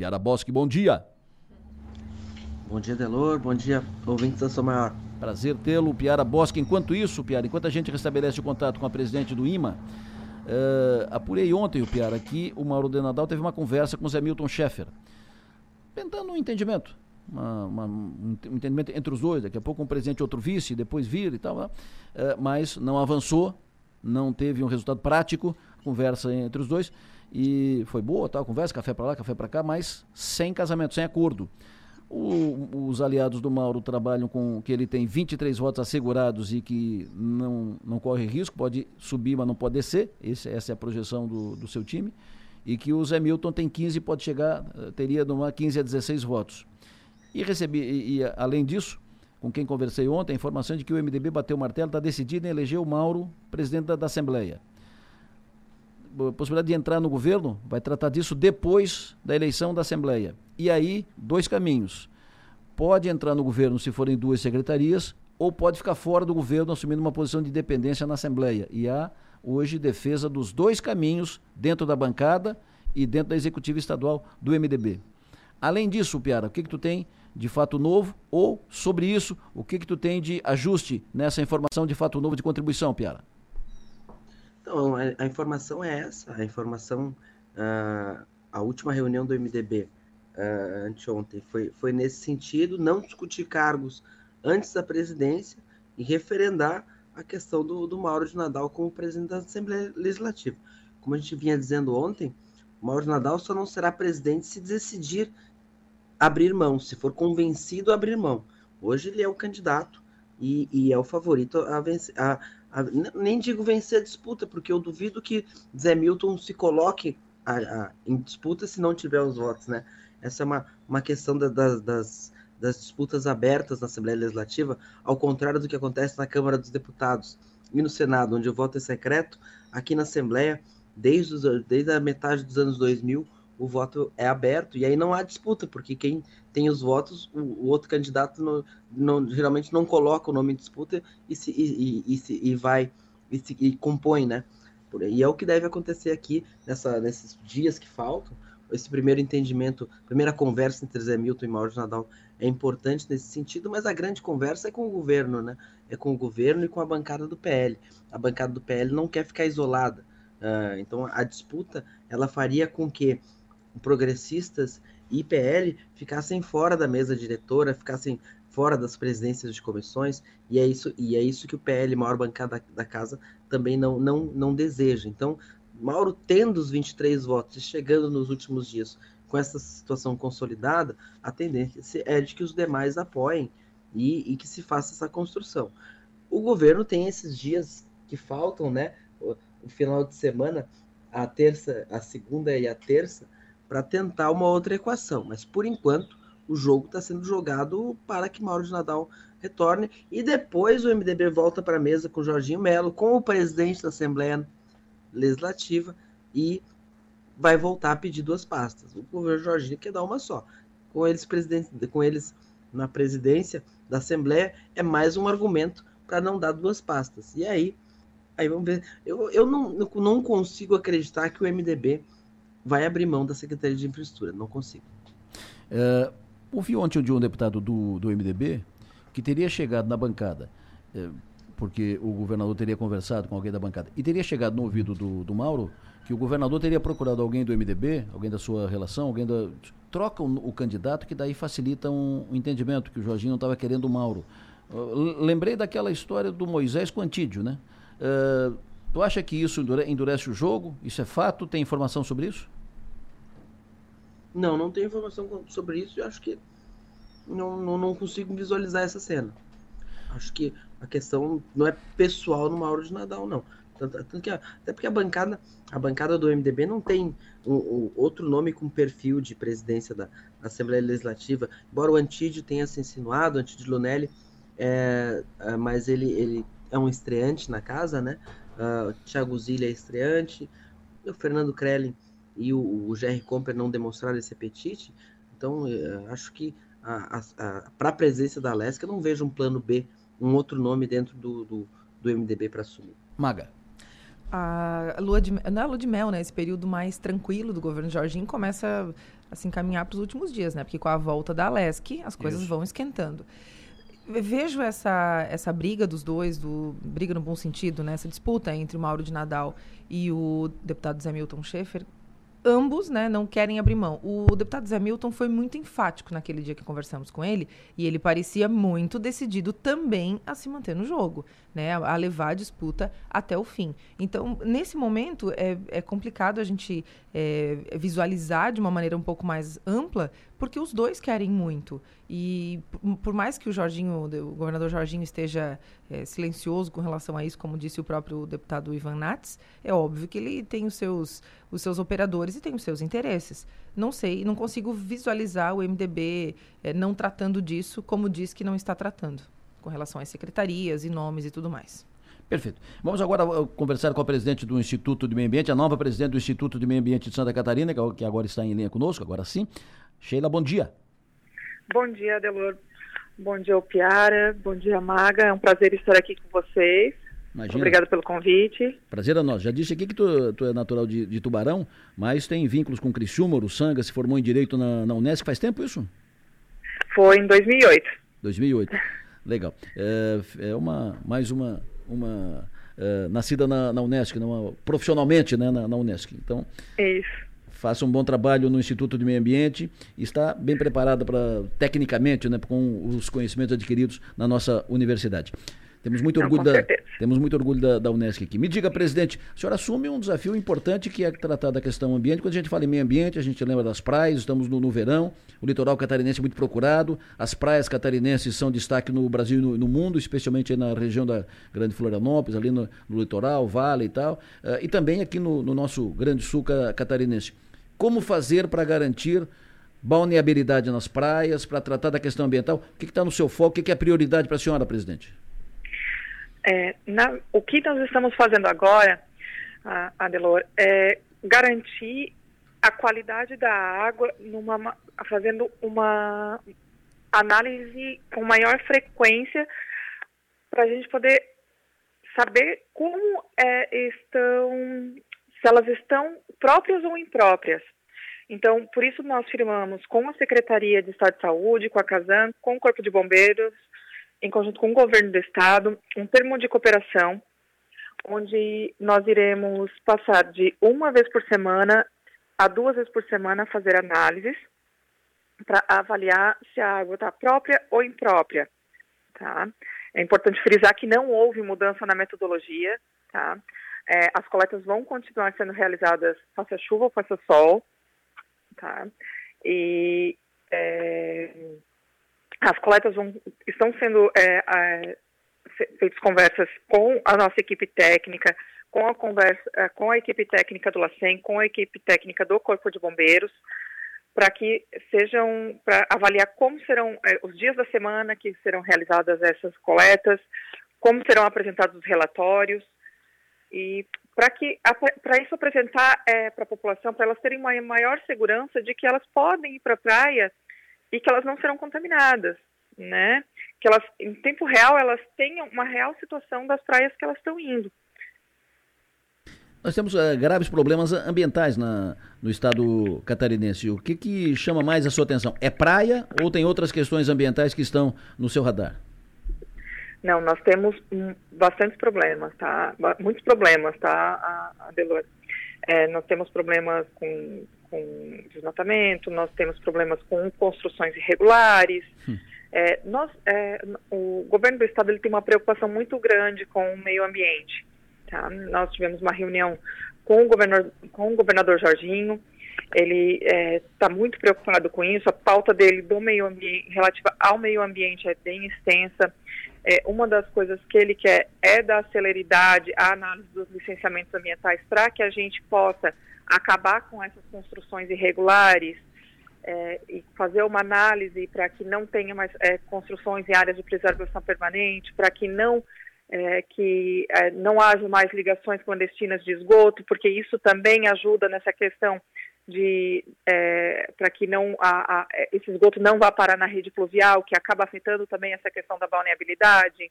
Piara Bosque, bom dia. Bom dia, Delor. Bom dia, ouvintes da Sua Maior. Prazer tê-lo, Piara Bosque. Enquanto isso, Piara, enquanto a gente restabelece o contato com a presidente do IMA, uh, apurei ontem, o Piara, aqui o Mauro de Nadal teve uma conversa com o Zé Milton Schaeffer, tentando um entendimento. Uma, uma, um entendimento entre os dois, daqui a pouco um presidente outro vice, depois vir e tal, uh, mas não avançou, não teve um resultado prático, conversa entre os dois, e foi boa tal, conversa, café para lá, café para cá, mas sem casamento, sem acordo. O, os aliados do Mauro trabalham com que ele tem 23 votos assegurados e que não, não corre risco, pode subir, mas não pode descer. Esse, essa é a projeção do, do seu time. E que o Zé Milton tem 15 pode chegar, eh, teria numa 15 a 16 votos. E recebi, e, e, além disso, com quem conversei ontem, a informação de que o MDB bateu o martelo, está decidido em eleger o Mauro presidente da, da Assembleia possibilidade de entrar no governo, vai tratar disso depois da eleição da Assembleia. E aí, dois caminhos. Pode entrar no governo se forem duas secretarias, ou pode ficar fora do governo assumindo uma posição de independência na Assembleia. E há hoje defesa dos dois caminhos dentro da bancada e dentro da executiva estadual do MDB. Além disso, Piara, o que, que tu tem de fato novo? Ou, sobre isso, o que, que tu tem de ajuste nessa informação de fato novo de contribuição, Piara? Então, a, informação é essa. A informação, uh, a última reunião do MDB uh, anteontem foi, foi nesse sentido, não discutir cargos antes da presidência e referendar a questão do, do Mauro de Nadal como presidente da Assembleia Legislativa. Como a gente vinha dizendo ontem, o Mauro de Nadal só não será presidente se decidir abrir mão, se for convencido a abrir mão. Hoje ele é o candidato e, e é o favorito a, vencer, a, a, nem digo vencer a disputa, porque eu duvido que Zé Milton se coloque a, a, em disputa se não tiver os votos, né? Essa é uma, uma questão da, da, das, das disputas abertas na Assembleia Legislativa, ao contrário do que acontece na Câmara dos Deputados e no Senado, onde o voto é secreto, aqui na Assembleia, desde, os, desde a metade dos anos 2000, o voto é aberto e aí não há disputa, porque quem tem os votos, o, o outro candidato geralmente não coloca o nome em disputa e, se, e, e, e, e vai e, se, e compõe, né? E é o que deve acontecer aqui nessa, nesses dias que faltam. Esse primeiro entendimento, primeira conversa entre Zé Milton e Mauro Nadal é importante nesse sentido, mas a grande conversa é com o governo, né? É com o governo e com a bancada do PL. A bancada do PL não quer ficar isolada. Uh, então a disputa ela faria com que progressistas e PL ficassem fora da mesa diretora, ficassem fora das presidências de comissões, e é isso, e é isso que o PL, maior bancada da, da casa, também não, não, não deseja. Então, Mauro tendo os 23 votos e chegando nos últimos dias com essa situação consolidada, a tendência é de que os demais apoiem e, e que se faça essa construção. O governo tem esses dias que faltam, né? O, o final de semana, a terça, a segunda e a terça, para tentar uma outra equação. Mas por enquanto, o jogo está sendo jogado para que Mauro de Nadal retorne e depois o MDB volta para a mesa com Jorginho Melo, com o presidente da Assembleia Legislativa e vai voltar a pedir duas pastas. O governo Jorginho quer dar uma só. Com eles, com eles na presidência da Assembleia, é mais um argumento para não dar duas pastas. E aí, aí vamos ver. Eu, eu não, não consigo acreditar que o MDB vai abrir mão da Secretaria de Infraestrutura. Não consigo. É, ouvi ontem de um deputado do, do MDB que teria chegado na bancada, é, porque o governador teria conversado com alguém da bancada, e teria chegado no ouvido do, do Mauro que o governador teria procurado alguém do MDB, alguém da sua relação, alguém da. Troca o, o candidato, que daí facilita um, um, entendimento, que o Jorginho não estava querendo o Mauro. Lembrei daquela história do Moisés com Antídio, né? Uh, Tu acha que isso endurece o jogo? Isso é fato? Tem informação sobre isso? Não, não tenho informação sobre isso. Eu acho que não, não, não, consigo visualizar essa cena. Acho que a questão não é pessoal no Mauro de Nadal, não. Tanto, tanto que até porque a bancada, a bancada do MDB não tem um, um, outro nome com perfil de presidência da, da, Assembleia Legislativa. Embora o Antídio tenha se insinuado, o Antídio Lunelli, é, é, mas ele, ele é um estreante na casa, né? Uh, Thiago Zilha é estreante, o Fernando Krellin e o, o GR Comper não demonstraram esse apetite. Então, uh, acho que para a presença da Lesca, eu não vejo um plano B, um outro nome dentro do, do, do MDB para assumir. Maga. A lua de, não é a lua de mel, né? Esse período mais tranquilo do governo Jorginho começa assim caminhar para os últimos dias, né? Porque com a volta da Alesc, as coisas Isso. vão esquentando. Vejo essa, essa briga dos dois, do, briga no bom sentido, né? Essa disputa entre o Mauro de Nadal e o deputado Zé Milton Schaefer, ambos né, não querem abrir mão. O deputado Zé Milton foi muito enfático naquele dia que conversamos com ele e ele parecia muito decidido também a se manter no jogo, né, a, levar a disputa até o fim. Então, nesse momento, é, é complicado a gente é, visualizar de uma maneira um pouco mais ampla, porque os dois querem muito. E por mais que o Jorginho, o governador Jorginho esteja é, silencioso com relação a isso, como disse o próprio deputado Ivan Nats, é óbvio que ele tem os seus, os seus operadores e tem os seus interesses. Não sei, não consigo visualizar o MDB é, não tratando disso como diz que não está tratando, com relação às secretarias e nomes e tudo mais. Perfeito. Vamos agora uh, conversar com a presidente do Instituto de Meio Ambiente, a nova presidente do Instituto de Meio Ambiente de Santa Catarina, que agora está em linha conosco, agora sim. Sheila, bom dia. Bom dia, Adelor. Bom dia, Piara. Bom dia, Maga. É um prazer estar aqui com vocês. Imagina. Obrigado pelo convite. Prazer é nosso. Já disse aqui que tu, tu é natural de, de, Tubarão, mas tem vínculos com Criciúma, Uruçanga, se formou em Direito na, na Unesco. Faz tempo isso? Foi em 2008. 2008. Legal. É, é uma, mais uma, uma é, nascida na, na Unesco, profissionalmente né, na, na Unesco. Então, isso faça um bom trabalho no Instituto de Meio Ambiente e está bem preparada para tecnicamente, né, com os conhecimentos adquiridos na nossa universidade. Temos muito orgulho, Não, da, temos muito orgulho da, da Unesco aqui. Me diga, presidente, o senhor assume um desafio importante que é tratar da questão ambiente. Quando a gente fala em meio ambiente, a gente lembra das praias, estamos no, no verão, o litoral catarinense é muito procurado, as praias catarinenses são destaque no Brasil e no, no mundo, especialmente na região da Grande Florianópolis, ali no, no litoral, vale e tal, uh, e também aqui no, no nosso Grande Sul catarinense. Como fazer para garantir balneabilidade nas praias, para tratar da questão ambiental? O que está no seu foco? O que, que é prioridade para a senhora, presidente? É, na, o que nós estamos fazendo agora, Adelor, é garantir a qualidade da água numa, fazendo uma análise com maior frequência para a gente poder saber como é, estão se elas estão próprias ou impróprias. Então, por isso nós firmamos com a Secretaria de Estado de Saúde, com a Casan, com o Corpo de Bombeiros, em conjunto com o Governo do Estado, um termo de cooperação, onde nós iremos passar de uma vez por semana a duas vezes por semana fazer análises para avaliar se a água está própria ou imprópria. Tá? É importante frisar que não houve mudança na metodologia, tá? É, as coletas vão continuar sendo realizadas faça chuva ou faça sol, tá? E é, as coletas vão, estão sendo é, feitas conversas com a nossa equipe técnica, com a conversa, é, com a equipe técnica do LACEN, com a equipe técnica do Corpo de Bombeiros, para que sejam, para avaliar como serão é, os dias da semana que serão realizadas essas coletas, como serão apresentados os relatórios, e para que para isso apresentar é, para a população, para elas terem uma maior segurança de que elas podem ir para a praia e que elas não serão contaminadas, né? Que elas, em tempo real, elas tenham uma real situação das praias que elas estão indo. Nós temos uh, graves problemas ambientais na, no estado catarinense. O que, que chama mais a sua atenção? É praia ou tem outras questões ambientais que estão no seu radar? Não, nós temos bastantes problemas, tá? Muitos problemas, tá, Adelor? É, nós temos problemas com, com desmatamento, nós temos problemas com construções irregulares. Hum. É, nós, é, o governo do estado ele tem uma preocupação muito grande com o meio ambiente. Tá? Nós tivemos uma reunião com o governador, com o governador Jorginho. Ele está é, muito preocupado com isso. A pauta dele do meio ambiente, relativa ao meio ambiente, é bem extensa. É, uma das coisas que ele quer é dar celeridade à análise dos licenciamentos ambientais para que a gente possa acabar com essas construções irregulares é, e fazer uma análise para que não tenha mais é, construções em áreas de preservação permanente, para que não é, que é, não haja mais ligações clandestinas de esgoto, porque isso também ajuda nessa questão de é, para que não a, a, esse esgoto não vá parar na rede fluvial, que acaba afetando também essa questão da balneabilidade.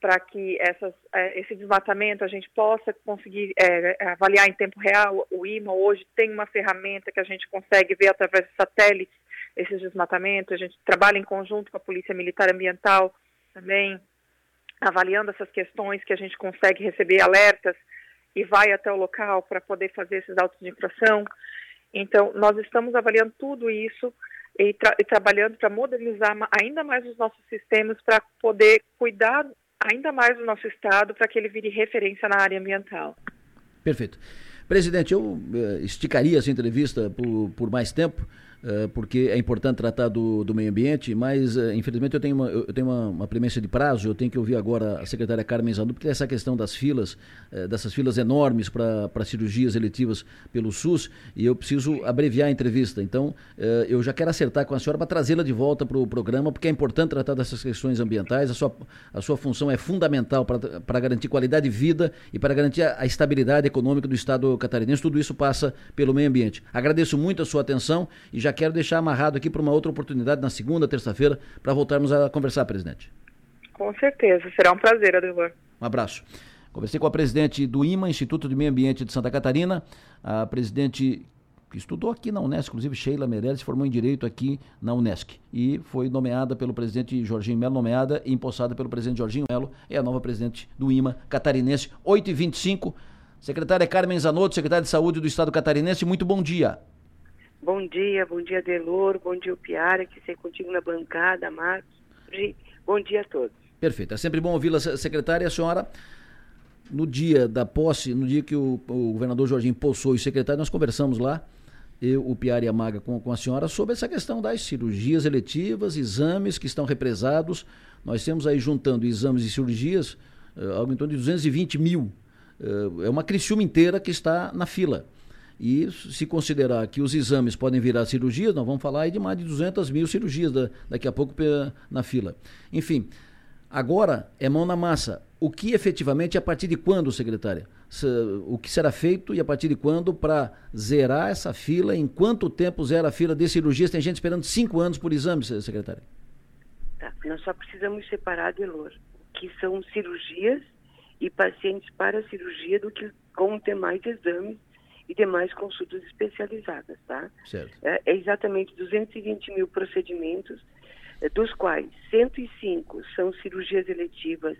para que essas, é, esse desmatamento a gente possa conseguir é, avaliar em tempo real. O IMA hoje tem uma ferramenta que a gente consegue ver através de satélites esses desmatamentos. A gente trabalha em conjunto com a Polícia Militar Ambiental também, avaliando essas questões que a gente consegue receber alertas e vai até o local para poder fazer esses autos de infração. Então, nós estamos avaliando tudo isso e, tra e trabalhando para modernizar ainda mais os nossos sistemas para poder cuidar ainda mais do nosso Estado para que ele vire referência na área ambiental. Perfeito. Presidente, eu eh, esticaria essa entrevista por, por mais tempo, porque é importante tratar do, do meio ambiente, mas eh, infelizmente eu tenho, uma, eu tenho uma, uma de prazo, eu tenho que ouvir agora a secretária Carmen Zandu, porque essa questão das filas, eh, dessas filas enormes para cirurgias eletivas pelo SUS, e eu preciso abreviar a entrevista. Então, eu já quero acertar com a senhora para trazê-la de volta para o programa, porque é importante tratar dessas questões ambientais, a sua, a sua função é fundamental para garantir qualidade de vida e para garantir a, a estabilidade econômica do Estado catarinense, tudo isso passa pelo meio ambiente. Agradeço muito a sua atenção e já já quero deixar amarrado aqui para uma outra oportunidade na segunda, terça-feira, para voltarmos a conversar, presidente. Com certeza, será um prazer, Adelor. Um abraço. Conversei com a presidente do IMA, Instituto de Meio Ambiente de Santa Catarina, a presidente que estudou aqui na Unesc, inclusive Sheila Meirelles, se formou em Direito aqui na Unesc e foi nomeada pelo presidente Jorginho Melo, nomeada e empossada pelo presidente Jorginho Melo, é a nova presidente do IMA catarinense, 8h25. Secretária Carmen Zanotto, secretária de Saúde do Estado catarinense, muito bom dia. Bom dia, bom dia Delor, bom dia Piara, que sei contigo na bancada, Marcos. Bom dia a todos. Perfeito, é sempre bom ouvi-la, secretária. A senhora, no dia da posse, no dia que o, o governador Jorginho possou o secretário, nós conversamos lá, eu, o Piara e a Maga com, com a senhora, sobre essa questão das cirurgias eletivas, exames que estão represados. Nós temos aí juntando exames e cirurgias, uh, algo em torno de 220 mil. Uh, é uma Criciúma inteira que está na fila. E se considerar que os exames podem virar cirurgias, nós vamos falar aí de mais de 200 mil cirurgias da, daqui a pouco na fila. Enfim, agora é mão na massa. O que efetivamente, a partir de quando, secretária? O que será feito e a partir de quando para zerar essa fila? Em quanto tempo zera a fila de cirurgias? Tem gente esperando cinco anos por exame, secretária. Tá, nós só precisamos separar, Delor, que são cirurgias e pacientes para cirurgia do que com ter mais exames e demais consultas especializadas, tá? Certo. É, é exatamente 220 mil procedimentos, é, dos quais 105 são cirurgias eletivas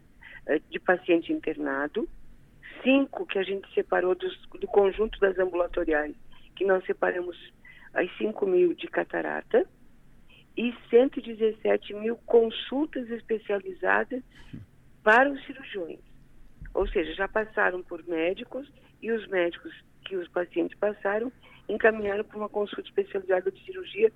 é, de paciente internado, cinco que a gente separou dos, do conjunto das ambulatoriais, que nós separamos as 5 mil de catarata, e 117 mil consultas especializadas para os cirurgiões. Ou seja, já passaram por médicos e os médicos que os pacientes passaram, encaminharam para uma consulta especializada de cirurgia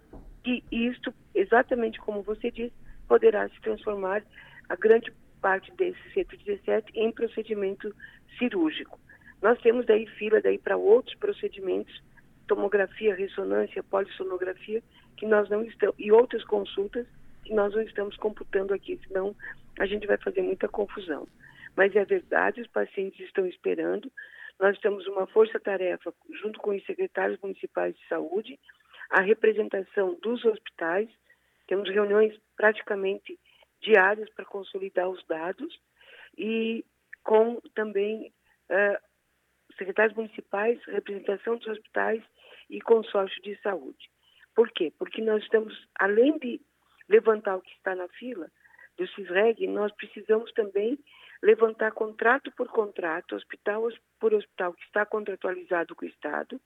e isto, exatamente como você disse, poderá se transformar a grande parte desses 117 em procedimento cirúrgico. Nós temos daí fila daí para outros procedimentos, tomografia, ressonância, polissonografia, que nós não estamos e outras consultas que nós não estamos computando aqui, senão a gente vai fazer muita confusão. Mas é verdade, os pacientes estão esperando, nós temos uma força-tarefa, junto com os secretários municipais de saúde, a representação dos hospitais, temos reuniões praticamente diárias para consolidar os dados e com também uh, secretários municipais, representação dos hospitais e consórcio de saúde. Por quê? Porque nós estamos, além de levantar o que está na fila do CISREG, nós precisamos também levantar contrato por contrato, hospital por hospital que está contratualizado com o Estado,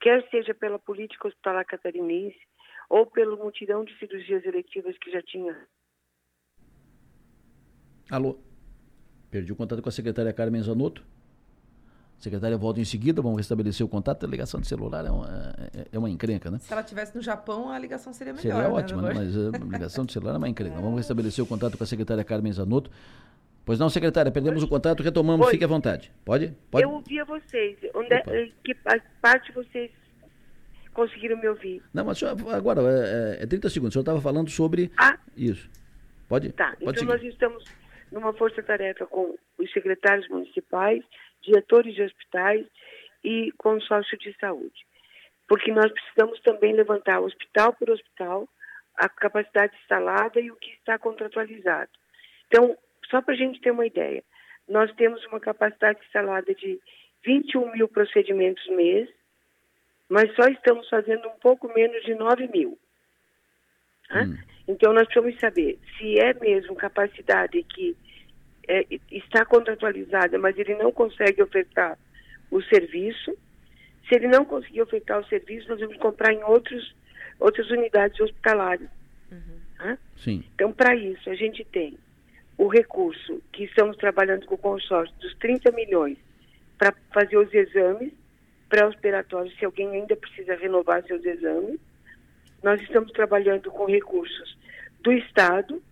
quer seja pela política hospitalar catarinense ou pelo mutirão de cirurgias eletivas que já tinha. Alô? Perdi o contato com a secretária Carmen Zanotto. A secretária volta em seguida, vamos restabelecer o contato. A ligação de celular é uma, é, é uma encrenca, né? Se ela estivesse no Japão, a ligação seria melhor. Seria né, ótima, né? mas a ligação de celular é uma encrenca. Vamos restabelecer o contato com a secretária Carmen Zanotto. Pois não, secretária, perdemos Oi. o contato, retomamos, Oi. fique à vontade. Pode? Pode? Eu ouvi a vocês. Onde é, que parte vocês conseguiram me ouvir? Não, mas agora, é, é 30 segundos. O senhor estava falando sobre ah. isso. Pode? Tá, pode então seguir. nós estamos numa força-tarefa com os secretários municipais, diretores de hospitais e consórcio de saúde. Porque nós precisamos também levantar hospital por hospital a capacidade instalada e o que está contratualizado. Então, Só para a gente ter uma ideia, nós temos uma capacidade instalada de 21 mil procedimentos mês, mas só estamos fazendo um pouco menos de 9 mil. Hum. Então, nós precisamos saber se é mesmo capacidade que é, está contratualizada, mas ele não consegue ofertar o serviço. Se ele não conseguir ofertar o serviço, nós vamos comprar em outros, outras unidades hospitalares. Uhum. Sim. Então, para isso, a gente tem o recurso que estamos trabalhando com o consórcio dos 30 milhões para fazer os exames pré-operatórios, se alguém ainda precisa renovar seus exames. Nós estamos trabalhando com recursos do Estado,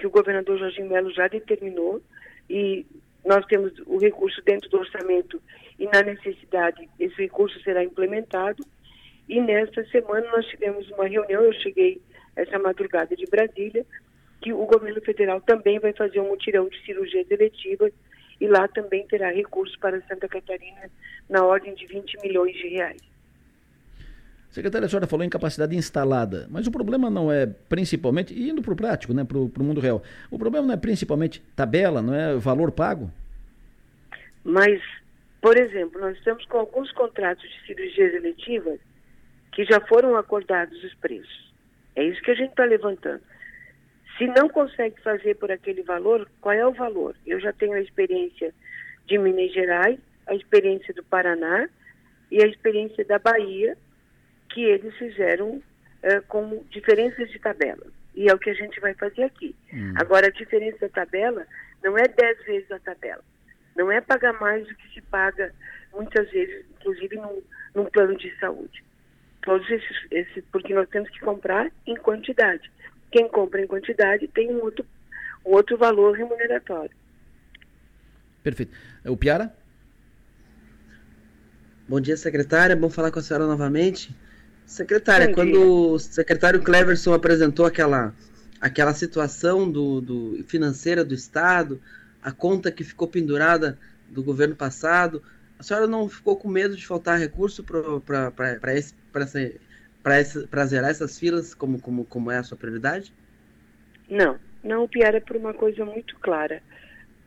que o governador Jorge Melo já determinou, e nós temos o recurso dentro do orçamento e na necessidade esse recurso será implementado. E nesta semana nós tivemos uma reunião, eu cheguei essa madrugada de Brasília, que o governo federal também vai fazer um mutirão de cirurgias eletivas e lá também terá recursos para Santa Catarina na ordem de 20 milhões de reais. Secretária, a senhora falou em capacidade instalada, mas o problema não é principalmente, indo para o prático, né, para o mundo real, o problema não é principalmente tabela, não é valor pago? Mas, por exemplo, nós estamos com alguns contratos de cirurgias eletivas que já foram acordados os preços. É isso que a gente está levantando. Se não consegue fazer por aquele valor, qual é o valor? Eu já tenho a experiência de Minas Gerais, a experiência do Paraná e a experiência da Bahia, que eles fizeram uh, com diferenças de tabela. E é o que a gente vai fazer aqui. Hum. Agora, a diferença da tabela não é 10 vezes a tabela. Não é pagar mais do que se paga muitas vezes, inclusive num, num plano de saúde. Todos esses, esses, porque nós temos que comprar em quantidade. Quem compra em quantidade tem um outro, um outro valor remuneratório. Perfeito. O Piara? Bom dia, secretária. Bom falar com a senhora novamente. Secretária, quando o secretário Cleverson apresentou aquela, aquela situação do, do financeira do Estado, a conta que ficou pendurada do governo passado, a senhora não ficou com medo de faltar recurso para zerar essas filas, como, como, como é a sua prioridade? Não, não, Piara, é por uma coisa muito clara.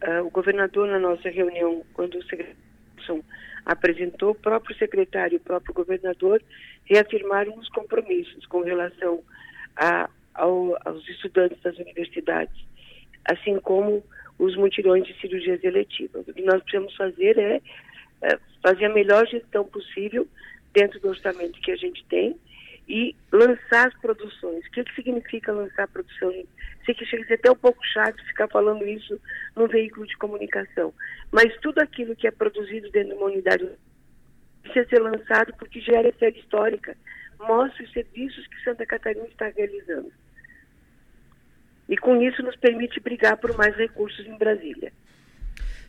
Uh, o governador, na nossa reunião, quando o secretário apresentou, o próprio secretário e o próprio governador reafirmaram os compromissos com relação a, ao, aos estudantes das universidades, assim como os mutirões de cirurgias eletivas. O que nós precisamos fazer é, é fazer a melhor gestão possível dentro do orçamento que a gente tem e lançar as produções. O que, que significa lançar produções? Sei que chega a ser até um pouco chato ficar falando isso num veículo de comunicação, mas tudo aquilo que é produzido dentro de uma unidade precisa ser lançado porque gera série histórica, mostra os serviços que Santa Catarina está realizando. E com isso nos permite brigar por mais recursos em Brasília.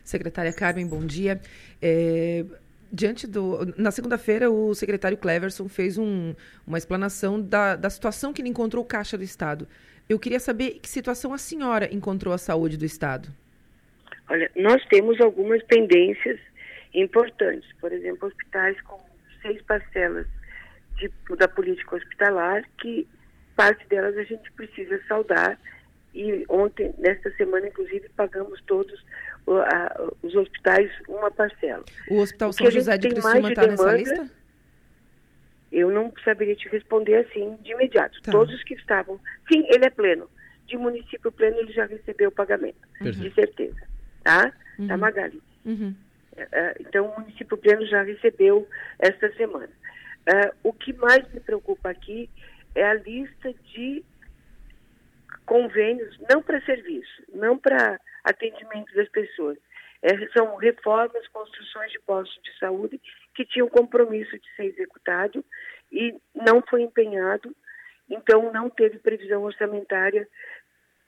Secretária Carmen, bom dia. É, diante do. Na segunda-feira, o secretário Cleverson fez um, uma explanação da, da situação que ele encontrou o Caixa do Estado. Eu queria saber que situação a senhora encontrou a saúde do Estado. Olha, nós temos algumas pendências importantes. Por exemplo, hospitais com seis parcelas de, da política hospitalar, que parte delas a gente precisa saudar. E ontem, nesta semana, inclusive, pagamos todos os hospitais uma parcela. O Hospital São José de Criciúma está nessa lista? Eu não saberia te responder assim de imediato. Tá. Todos que estavam. Sim, ele é pleno. De município pleno, ele já recebeu o pagamento. Uhum. De certeza. Tá? tá uhum. Tá, Magali? Uhum. É, então, o município pleno já recebeu esta semana. É, o que mais me preocupa aqui é a lista de convênios, não para serviço, não para atendimento das pessoas. É, são reformas, construções de postos de saúde que tinham compromisso de ser executado e não foi empenhado, então não teve previsão orçamentária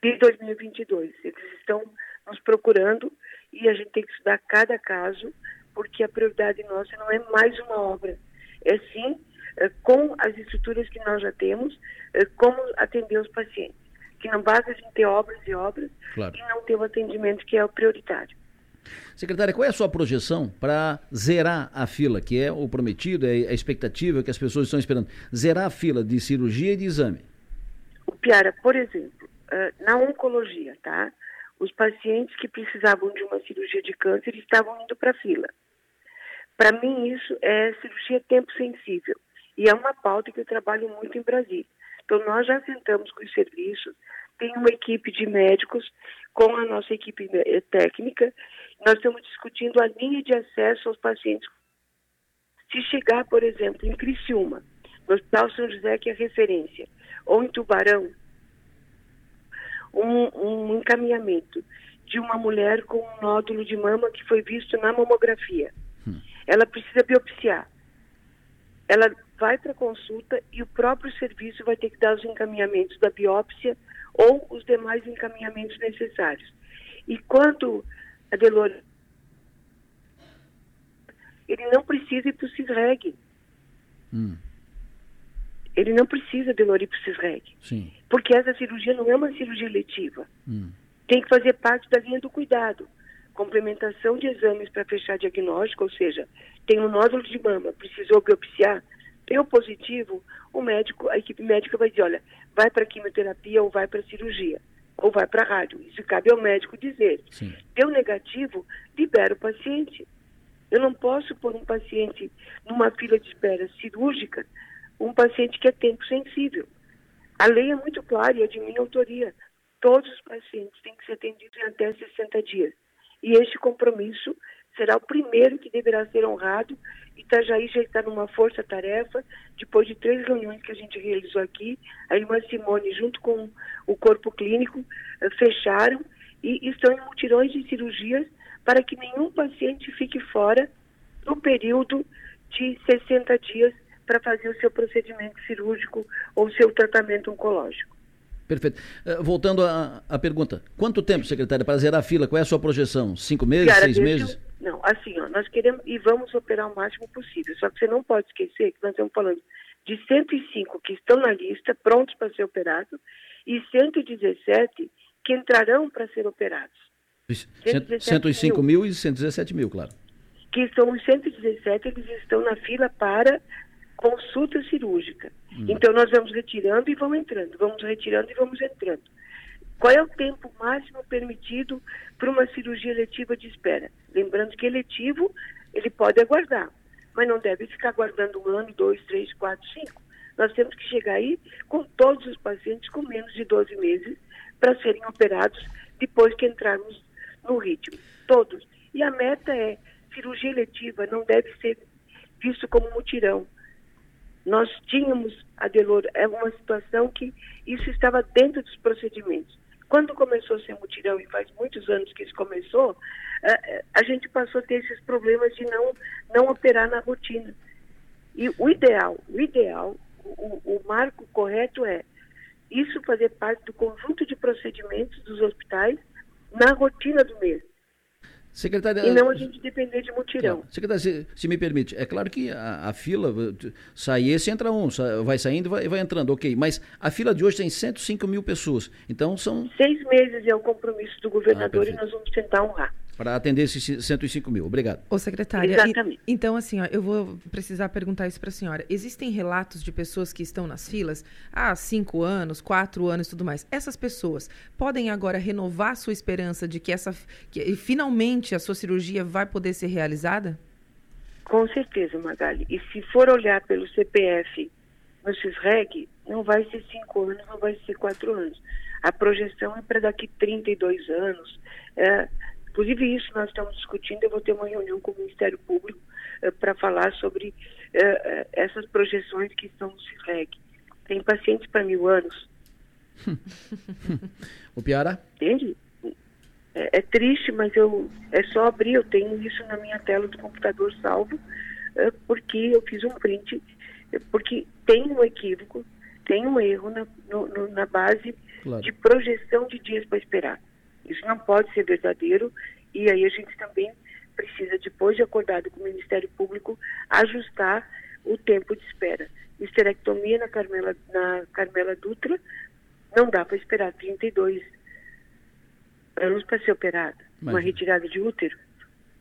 de 2022. Eles estão nos procurando e a gente tem que estudar cada caso, porque a prioridade nossa não é mais uma obra, é sim, é, com as estruturas que nós já temos, é, como atender os pacientes. Que não basta a gente ter obras e obras claro. e não ter o atendimento que é o prioritário. Secretária, qual é a sua projeção para zerar a fila, que é o prometido, é a expectativa que as pessoas estão esperando? Zerar a fila de cirurgia e de exame. O Piara, por exemplo, na oncologia, tá? os pacientes que precisavam de uma cirurgia de câncer estavam indo para a fila. Para mim, isso é cirurgia tempo sensível. E é uma pauta que eu trabalho muito em Brasília. Então, nós já sentamos com os serviços, tem uma equipe de médicos com a nossa equipe eh, técnica. Nós estamos discutindo a linha de acesso aos pacientes. Se chegar, por exemplo, em Criciúma, no Hospital São José, que é referência, ou em Tubarão, um, um encaminhamento de uma mulher com um nódulo de mama que foi visto na mamografia. Hum. Ela precisa biopsiar. Ela vai para consulta e o próprio serviço vai ter que dar os encaminhamentos da biópsia ou os demais encaminhamentos necessários. E quando a Delor ele não precisa ir para o CISREG. Hum. Ele não precisa de Loripsis-Reg. Porque essa cirurgia não é uma cirurgia letiva. Hum. Tem que fazer parte da linha do cuidado. Complementação de exames para fechar diagnóstico, ou seja, tem um nódulo de mama, precisou biopsiar, deu positivo, o médico, a equipe médica vai dizer, olha, vai para quimioterapia ou vai para cirurgia, ou vai para rádio. Isso cabe ao médico dizer. Sim. Deu negativo, libera o paciente. Eu não posso pôr um paciente numa fila de espera cirúrgica um paciente que é tempo sensível. A lei é muito clara e é de minha autoria. Todos os pacientes têm que ser atendidos em até 60 dias. E este compromisso será o primeiro que deverá ser honrado. Itajaí já está numa força-tarefa, depois de três reuniões que a gente realizou aqui, a irmã Simone, junto com o corpo clínico, eh, fecharam e estão em mutirões de cirurgias para que nenhum paciente fique fora no período de 60 dias para fazer o seu procedimento cirúrgico ou o seu tratamento oncológico. Perfeito. Uh, voltando à pergunta, quanto tempo, secretária, para zerar a fila? Qual é a sua projeção? Cinco meses, Cara, seis meses? Não, assim, ó, nós queremos e vamos operar o máximo possível. Só que você não pode esquecer que nós estamos falando de 105 que estão na lista, prontos para ser operados, e 117 que entrarão para ser operados. 105 mil. mil e 117 mil, claro. Que são os 117, eles estão na fila para consulta cirúrgica. Hum. Então nós vamos retirando e vamos entrando, vamos retirando e vamos entrando. Qual é o tempo máximo permitido para uma cirurgia eletiva de espera? Lembrando que eletivo ele pode aguardar, mas não deve ficar aguardando um ano, dois, três, quatro, cinco. Nós temos que chegar aí com todos os pacientes com menos de 12 meses para serem operados depois que entrarmos no ritmo. Todos. E a meta é cirurgia eletiva não deve ser visto como mutirão nós tínhamos, Adelor, é uma situação que isso estava dentro dos procedimentos. Quando começou ser mutirão, e faz muitos anos que isso começou, a, a gente passou a ter esses problemas de não, não operar na rotina. E o ideal, o ideal, o, o marco correto é isso fazer parte do conjunto de procedimentos dos hospitais na rotina do mês. Secretária, e não a gente depender de mutirão. Secretária, se, se, me permite, é claro que a, a fila, sai esse, entra um, vai saindo e vai, vai, entrando, ok. Mas a fila de hoje tem 105 mil pessoas. Então são. Seis meses é o compromisso do governador ah, e nós vamos tentar honrar para atender esses 105 mil. Obrigado. Ô, secretária, Exatamente. E, então, assim, ó, eu vou precisar perguntar isso para a senhora. Existem relatos de pessoas que estão nas filas há cinco anos, quatro anos e tudo mais. Essas pessoas podem agora renovar sua esperança de que essa que finalmente a sua cirurgia vai poder ser realizada? Com certeza, Magali. E se for olhar pelo CPF no CISREG, não vai ser cinco anos, não vai ser quatro anos. A projeção é para daqui 32 anos. É, Inclusive, isso nós estamos discutindo. Eu vou ter uma reunião com o Ministério Público uh, para falar sobre uh, essas projeções que estão no CIRREG. Tem pacientes para mil anos. o Piara? Entende? É, é, triste, mas eu é só abrir. Eu tenho isso na minha tela do computador salvo, uh, porque eu fiz um print, porque tem um equívoco, tem um erro na, no, no, na base claro. de projeção de dias para esperar. Isso não pode ser verdadeiro e aí a gente também precisa, depois de acordado com o Ministério Público, ajustar o tempo de espera. Histerectomia na Carmela, na Carmela Dutra não dá para esperar 32 anos para ser operada. Uma retirada de útero.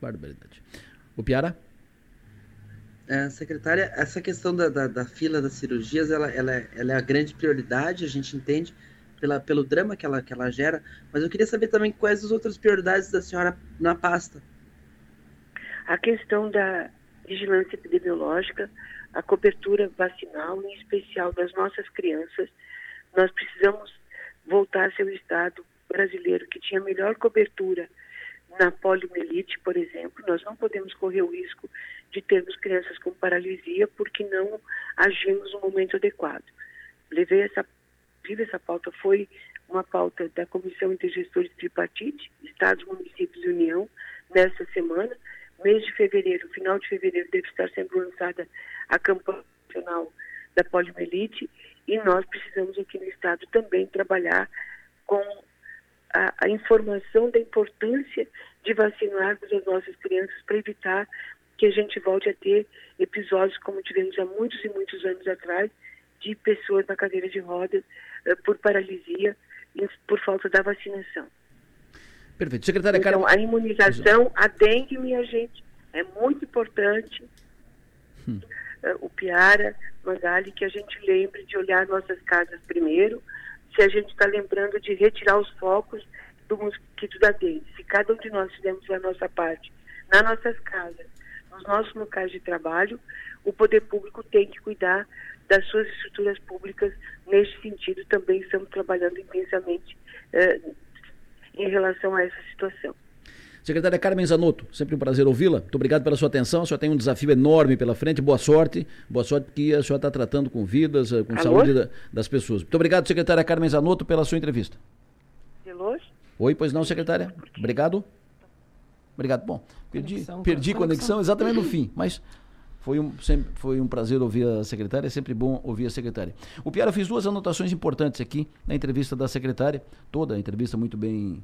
Barbaridade. O Piara? É, secretária, essa questão da, da, da, fila das cirurgias, ela, ela, ela é a grande prioridade, a gente entende, pela, pelo drama que ela, que ela gera, mas eu queria saber também quais as outras prioridades da senhora na pasta. A questão da vigilância epidemiológica, a cobertura vacinal, em especial das nossas crianças, nós precisamos voltar a ser o Estado brasileiro que tinha melhor cobertura na poliomielite, por exemplo. Nós não podemos correr o risco de termos crianças com paralisia porque não agimos no momento adequado. Levei essa, essa pauta, foi uma pauta da Comissão Intergestores Tripartite, Estados, Municípios e União, nesta semana. Mês de fevereiro, final de fevereiro, deve estar sendo lançada a campanha nacional da poliomielite e nós precisamos aqui no Estado também trabalhar com a, a informação da importância de vacinarmos as nossas crianças para evitar que a gente volte a ter episódios como tivemos há muitos e muitos anos atrás, de pessoas na cadeira de rodas por paralisia e por falta da vacinação. Perfeito. Secretária então, a imunização, a dengue, minha gente, é muito importante. Hum. Uh, o Piara, Magali, que a gente lembre de olhar nossas casas primeiro, se a gente está lembrando de retirar os focos do mosquito da dengue. Se cada um de nós fizermos a nossa parte nas nossas casas, nos nossos locais de trabalho, o poder público tem que cuidar das suas estruturas públicas. Neste sentido, também estamos trabalhando intensamente eh, em relação a essa situação. Secretária Carmen Zanotto, sempre um prazer ouvi-la. Muito obrigado pela sua atenção. A senhora tem um desafio enorme pela frente. Boa sorte. Boa sorte, porque a senhora está tratando com vidas, eh, com Alô? saúde da, das pessoas. Muito obrigado, secretária Carmen Zanotto, pela sua entrevista. Alô? Oi, pois não, secretária? Obrigado. Obrigado. Bom, perdi conexão, perdi conexão, conexão exatamente no fim, mas foi um, sempre, foi um prazer ouvir a secretária, é sempre bom ouvir a secretária. O Piara fez duas anotações importantes aqui na entrevista da secretária, toda a entrevista muito bem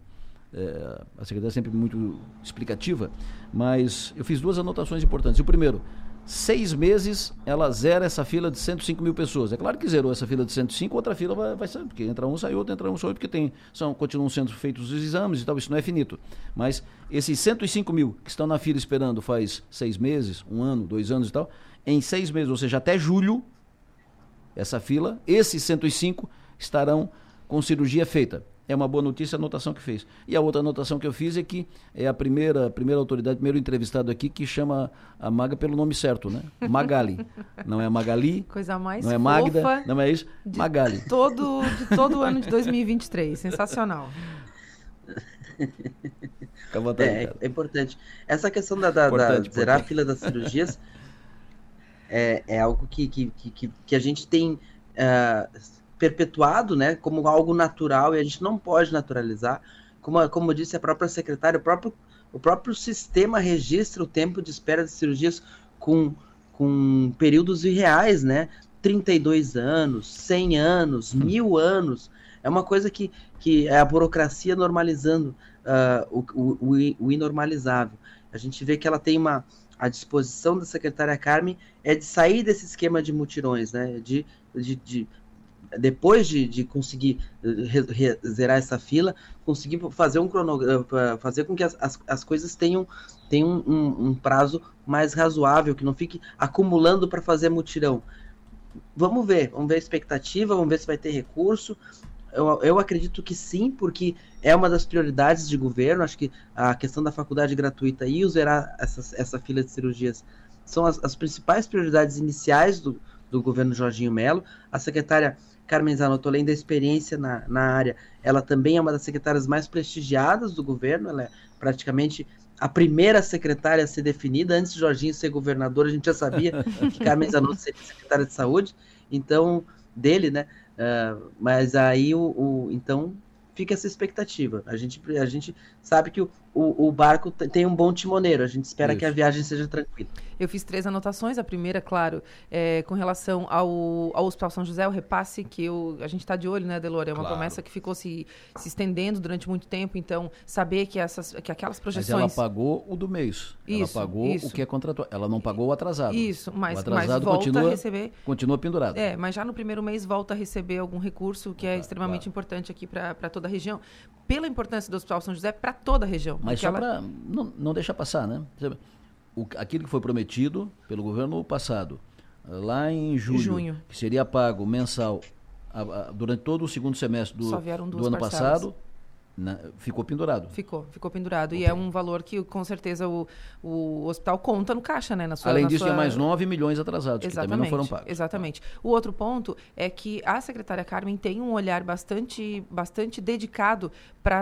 é, a secretária sempre muito explicativa, mas eu fiz duas anotações importantes. O primeiro, seis meses ela zera essa fila de 105 mil pessoas. É claro que zerou essa fila de 105, outra fila vai, vai sair, porque entra um, sai outro, entra um, sai outro, porque tem, são, continuam sendo feitos os exames e tal, isso não é finito. Mas esses 105 mil que estão na fila esperando faz seis meses, um ano, dois anos e tal, em seis meses, ou seja, até julho, essa fila, esses 105 estarão com cirurgia feita é uma boa notícia a anotação que fez. E a outra anotação que eu fiz é que é a primeira, primeira autoridade, primeiro entrevistado aqui que chama a Maga pelo nome certo, né? Magali. Não é Magali. Coisa mais Não é Magda, não é isso? Magali. Todo, de todo o ano de 2023. Sensacional. Vontade, é, é, importante. Essa questão da, da, importante, da zerar a fila das cirurgias é, é algo que, que, que, que a gente tem. Uh, perpetuado né, como algo natural e a gente não pode naturalizar. Como, como disse a própria secretária, o próprio, o próprio sistema registra o tempo de espera de cirurgias com, com períodos irreais, né? 32 anos, 100 anos, hum. mil anos. É uma coisa que, que é a burocracia normalizando uh, o, o, o inormalizável. A gente vê que ela tem uma. A disposição da secretária Carmen é de sair desse esquema de mutirões, né? De, de, de depois de, de conseguir eh, re, re, zerar essa fila, conseguir fazer um cronograma, eh, fazer com que as, as, as coisas tenham, tenham um, um, prazo mais razoável, que não fique acumulando para fazer mutirão. Vamos ver, vamos ver a expectativa, vamos ver se vai ter recurso. Eu, eu acredito que sim, porque é uma das prioridades de governo. Acho que a questão da faculdade gratuita e zerar essa, essa fila de cirurgias são as, as principais prioridades iniciais do, do governo Jorginho Melo. A secretária Carmen Zanotto, além da experiência na, na área, ela também é uma das secretárias mais prestigiadas do governo, ela é praticamente a primeira secretária a ser definida, antes de Jorginho ser governador, a gente já sabia que Carmen Zanotto seria secretária de saúde, então, dele, né, uh, mas aí o, o, então fica essa expectativa, a gente, a gente sabe que o, o, o barco tem um bom timoneiro. A gente espera Isso. que a viagem seja tranquila. Eu fiz três anotações. A primeira, claro, é com relação ao, ao Hospital São José, o repasse que eu, a gente está de olho, né, Delore? É uma claro. promessa que ficou se, se estendendo durante muito tempo. Então, saber que, essas, que aquelas projeções. Mas ela pagou o do mês. Isso, ela pagou isso. o que é contratual. Ela não pagou o atrasado. Isso, mas, o atrasado mas volta continua, a receber. Continua pendurado. É, mas já no primeiro mês volta a receber algum recurso que é extremamente claro. importante aqui para toda a região. Pela importância do Hospital São José para toda a região. Mas só ela... para não, não deixar passar, né? O, aquilo que foi prometido pelo governo passado, lá em julho, junho. que seria pago mensal a, a, durante todo o segundo semestre do, do ano parcelas. passado, na- ficou pendurado. Ficou, ficou pendurado. E é um valor que, com certeza, o, o hospital conta no caixa, né? Na sua, Além na disso, sua... tinha mais 9 milhões atrasados, que também não foram pagos. Exatamente. O outro ponto é que a secretária Carmen tem um olhar bastante, bastante dedicado para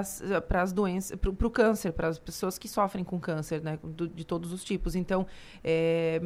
as doenças, para o câncer, para as pessoas que sofrem com câncer, né, do- de todos os tipos. Então, é,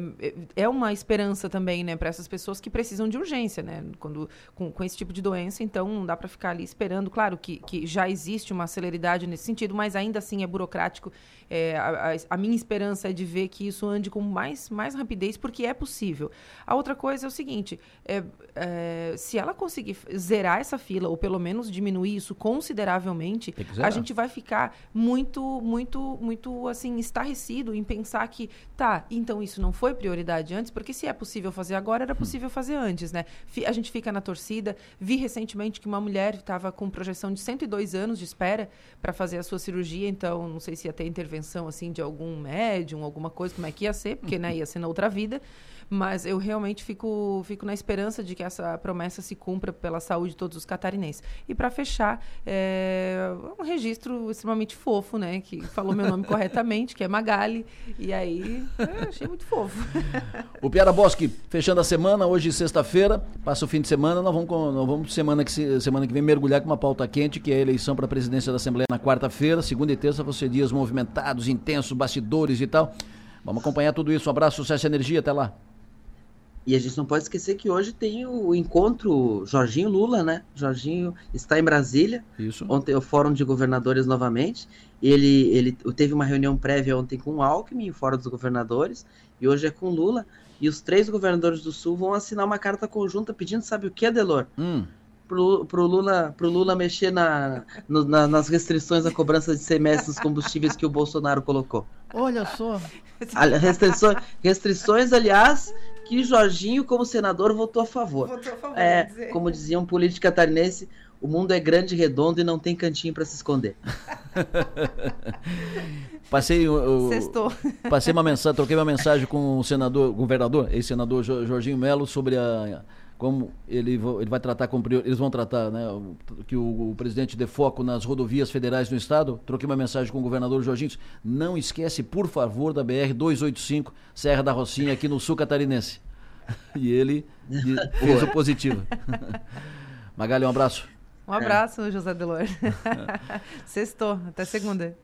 é uma esperança também, né, para essas pessoas que precisam de urgência, né, quando, com, com esse tipo de doença. Então, não dá para ficar ali esperando. Claro que, que já existe uma celeridade nesse sentido, mas ainda assim é burocrático. É, a, a- a minha esperança é de ver que isso ande com mais, mais rapidez, porque é possível. A outra coisa é o seguinte: é, é, se ela conseguir zerar essa fila, ou pelo menos diminuir isso consideravelmente, a gente vai ficar muito, muito, muito assim, estarrecido em pensar que, tá, então isso não foi prioridade antes, porque se é possível fazer agora, era possível fazer antes, né? A gente fica na torcida. Vi recentemente que uma mulher estava com projeção de 102 anos de espera para fazer a sua cirurgia, então não sei se ia ter intervenção assim de algum médium, alguma coisa, como é que ia ser, porque né, ia ser na outra vida. Mas eu realmente fico, fico na esperança de que essa promessa se cumpra pela saúde de todos os catarinenses. E para fechar, é um registro extremamente fofo, né? Que falou meu nome corretamente, que é Magali. E aí, achei muito fofo. O Piara Bosque, fechando a semana, hoje sexta-feira, passa o fim de semana, nós vamos, nós vamos semana, que, se- semana que vem mergulhar com uma pauta quente, que é a eleição para a presidência da Assembleia na quarta-feira, segunda e terça vão ser dias movimentados, intensos, bastidores e tal. Vamos acompanhar tudo isso. Um abraço, sucesso e energia, até lá. E a gente não pode esquecer que hoje tem o encontro Jorginho Lula, né? Jorginho está em Brasília. Isso. Ontem o Fórum de Governadores novamente. Ele, ele teve uma reunião prévia ontem com o Alckmin, o Fórum dos Governadores, e hoje é com Lula. E os três governadores do Sul vão assinar uma carta conjunta pedindo, sabe o que, Adelor? Hum, Pro, pro, Lula, pro Lula mexer na, no- na- nas restrições à cobrança de semestre dos combustíveis que o Bolsonaro colocou. olha só. Restrições, restrições, aliás, que Jorginho, como senador, votou a favor. Votou a favor, É, dizer. como dizia um político catarinense, o mundo é grande e redondo e não tem cantinho para se esconder. Passei, Sextou. passei uma mensagem, troquei uma mensagem com o senador, governador, ex-senador Jo- Jorginho Melo sobre a como ele, ele vai tratar com eles vão tratar, né, que o, o presidente dê foco nas rodovias federais no estado. Troquei uma mensagem com o governador Jorginho. Não esquece, por favor, da BR 285 Serra da Rocinha aqui no sul catarinense. E ele fez o positivo. Magali, um abraço. Um abraço, José Delor. Sextou. Até segunda.